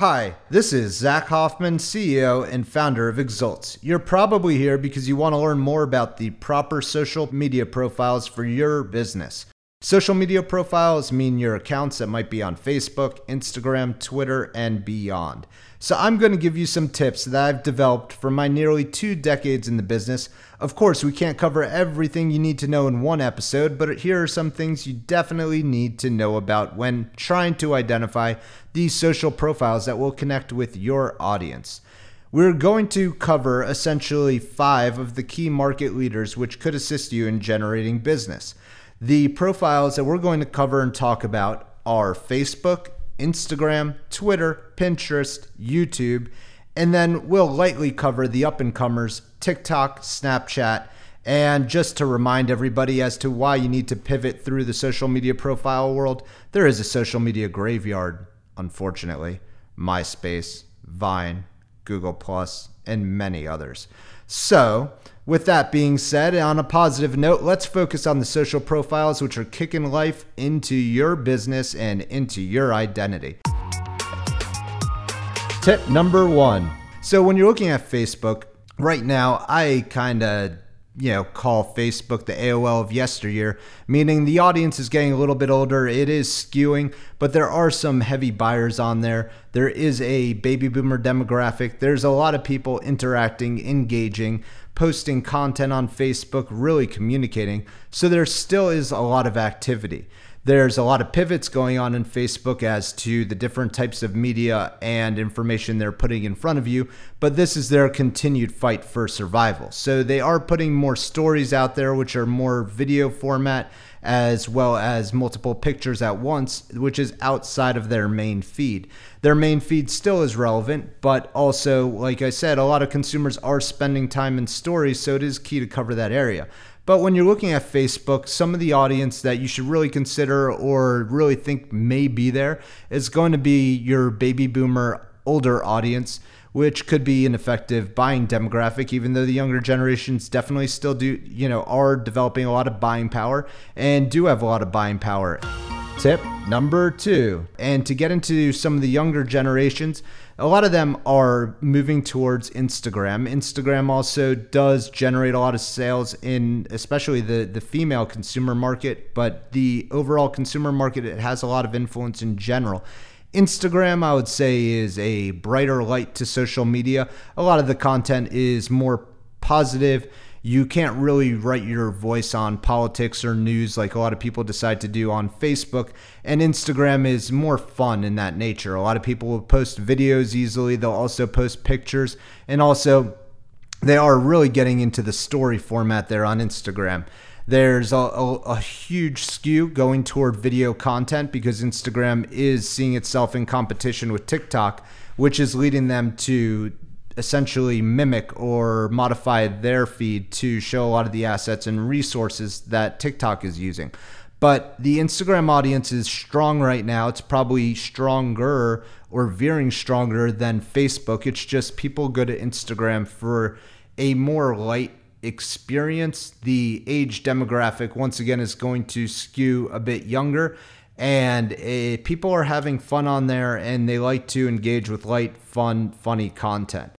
Hi, this is Zach Hoffman, CEO and founder of Exults. You're probably here because you want to learn more about the proper social media profiles for your business. Social media profiles mean your accounts that might be on Facebook, Instagram, Twitter, and beyond. So, I'm going to give you some tips that I've developed for my nearly two decades in the business. Of course, we can't cover everything you need to know in one episode, but here are some things you definitely need to know about when trying to identify these social profiles that will connect with your audience. We're going to cover essentially five of the key market leaders which could assist you in generating business. The profiles that we're going to cover and talk about are Facebook, Instagram, Twitter, Pinterest, YouTube, and then we'll lightly cover the up and comers TikTok, Snapchat, and just to remind everybody as to why you need to pivot through the social media profile world, there is a social media graveyard, unfortunately. MySpace, Vine, Google, and many others. So, with that being said, on a positive note, let's focus on the social profiles which are kicking life into your business and into your identity. Tip number one. So, when you're looking at Facebook, right now, I kind of you know, call Facebook the AOL of yesteryear, meaning the audience is getting a little bit older. It is skewing, but there are some heavy buyers on there. There is a baby boomer demographic. There's a lot of people interacting, engaging posting content on Facebook, really communicating. So there still is a lot of activity. There's a lot of pivots going on in Facebook as to the different types of media and information they're putting in front of you, but this is their continued fight for survival. So they are putting more stories out there, which are more video format, as well as multiple pictures at once, which is outside of their main feed. Their main feed still is relevant, but also, like I said, a lot of consumers are spending time in stories, so it is key to cover that area. But when you're looking at Facebook, some of the audience that you should really consider or really think may be there is going to be your baby boomer older audience which could be an effective buying demographic, even though the younger generations definitely still do, you know, are developing a lot of buying power and do have a lot of buying power. Tip number two, and to get into some of the younger generations, a lot of them are moving towards Instagram. Instagram also does generate a lot of sales in especially the, the female consumer market, but the overall consumer market, it has a lot of influence in general. Instagram, I would say, is a brighter light to social media. A lot of the content is more positive. You can't really write your voice on politics or news like a lot of people decide to do on Facebook. And Instagram is more fun in that nature. A lot of people will post videos easily, they'll also post pictures, and also they are really getting into the story format there on Instagram. There's a, a, a, huge skew going toward video content because Instagram is seeing itself in competition with TikTok, which is leading them to essentially mimic or modify their feed to show a lot of the assets and resources that TikTok is using. But the Instagram audience is strong right now. It's probably stronger or veering stronger than Facebook. It's just people go to Instagram for a more light experience. The age demographic, once again, is going to skew a bit younger. And uh, people are having fun on there and they like to engage with light, fun, funny content.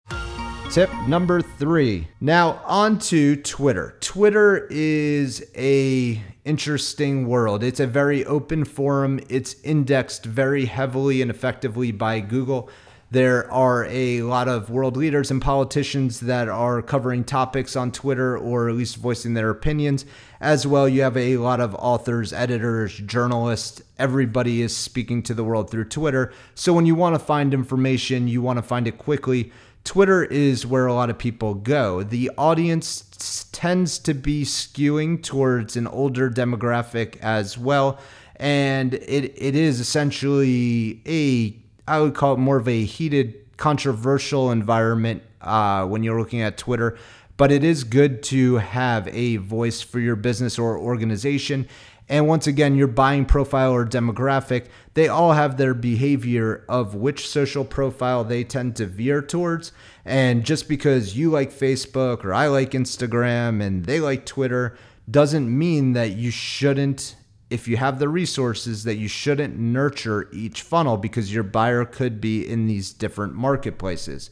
Tip number three. Now on to Twitter. Twitter is a interesting world. It's a very open forum. It's indexed very heavily and effectively by Google. There are a lot of world leaders and politicians that are covering topics on Twitter or at least voicing their opinions. As well, you have a lot of authors, editors, journalists. Everybody is speaking to the world through Twitter. So when you want to find information, you want to find it quickly. Twitter is where a lot of people go. The audience tends to be skewing towards an older demographic as well. And it, it is essentially a I would call it more of a heated, controversial environment uh, when you're looking at Twitter. But it is good to have a voice for your business or organization. And once again, your buying profile or demographic, they all have their behavior of which social profile they tend to veer towards. And just because you like Facebook or I like Instagram and they like Twitter doesn't mean that you shouldn't if you have the resources that you shouldn't nurture each funnel because your buyer could be in these different marketplaces.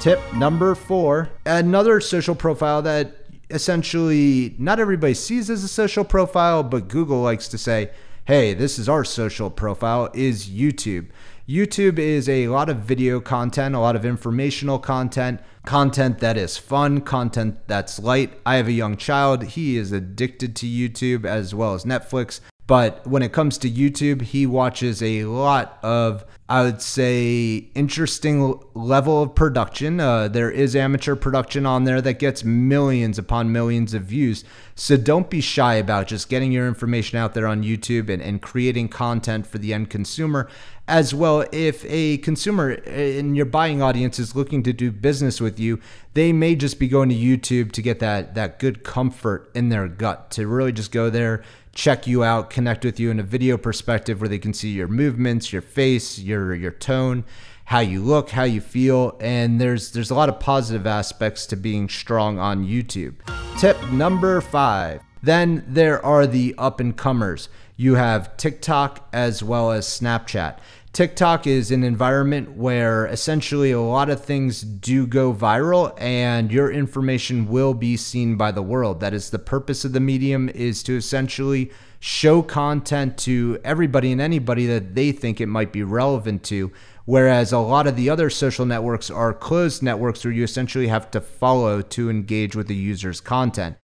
Tip number four another social profile that essentially not everybody sees as a social profile, but Google likes to say, hey, this is our social profile, is YouTube. YouTube is a lot of video content, a lot of informational content, content that is fun, content that's light. I have a young child. He is addicted to YouTube as well as Netflix. But when it comes to YouTube, he watches a lot of, I would say, interesting level of production. Uh, there is amateur production on there that gets millions upon millions of views. So don't be shy about just getting your information out there on YouTube and, and creating content for the end consumer. As well, if a consumer in your buying audience is looking to do business with you, they may just be going to YouTube to get that that good comfort in their gut to really just go there check you out, connect with you in a video perspective where they can see your movements, your face, your your tone, how you look, how you feel, and there's there's a lot of positive aspects to being strong on YouTube. Tip number 5. Then there are the up and comers. You have TikTok as well as Snapchat. TikTok is an environment where essentially a lot of things do go viral and your information will be seen by the world. That is the purpose of the medium is to essentially show content to everybody and anybody that they think it might be relevant to. Whereas a lot of the other social networks are closed networks where you essentially have to follow to engage with the user's content.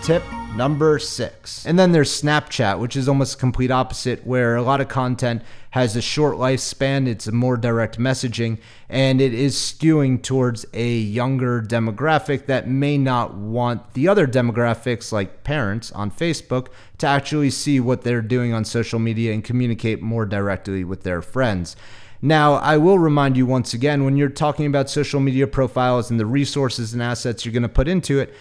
Tip number six. And then there's Snapchat, which is almost complete opposite, where a lot of content has a short lifespan, it's more direct messaging, and it is skewing towards a younger demographic that may not want the other demographics, like parents on Facebook, to actually see what they're doing on social media and communicate more directly with their friends. Now, I will remind you once again when you're talking about social media profiles and the resources and assets you're going to put into it,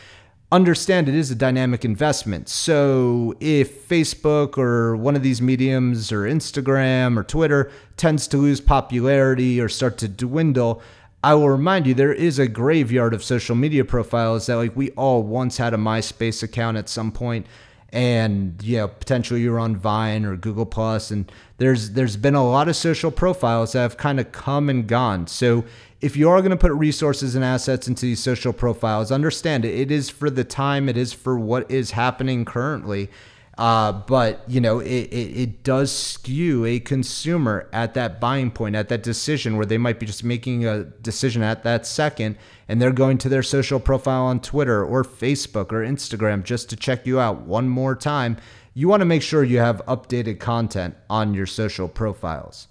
understand it is a dynamic investment. So if Facebook or one of these mediums or Instagram or Twitter tends to lose popularity or start to dwindle, I will remind you there is a graveyard of social media profiles that like we all once had a MySpace account at some point and you know potentially you're on Vine or Google Plus and there's there's been a lot of social profiles that have kind of come and gone. So if you are going to put resources and assets into these social profiles, understand it, it is for the time, it is for what is happening currently. Uh, but you know, it, it, it, does skew a consumer at that buying point, at that decision where they might be just making a decision at that second, and they're going to their social profile on Twitter or Facebook or Instagram just to check you out one more time. You want to make sure you have updated content on your social profiles.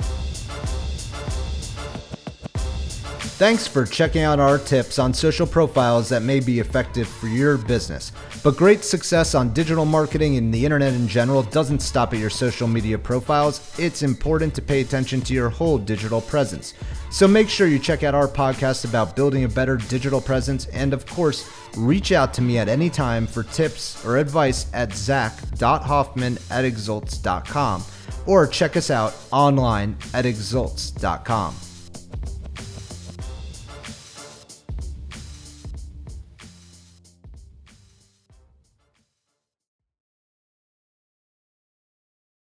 Thanks for checking out our tips on social profiles that may be effective for your business. But great success on digital marketing and the internet in general doesn't stop at your social media profiles. It's important to pay attention to your whole digital presence. So make sure you check out our podcast about building a better digital presence. And of course, reach out to me at any time for tips or advice at zach.hoffman at exults.com or check us out online at exults.com.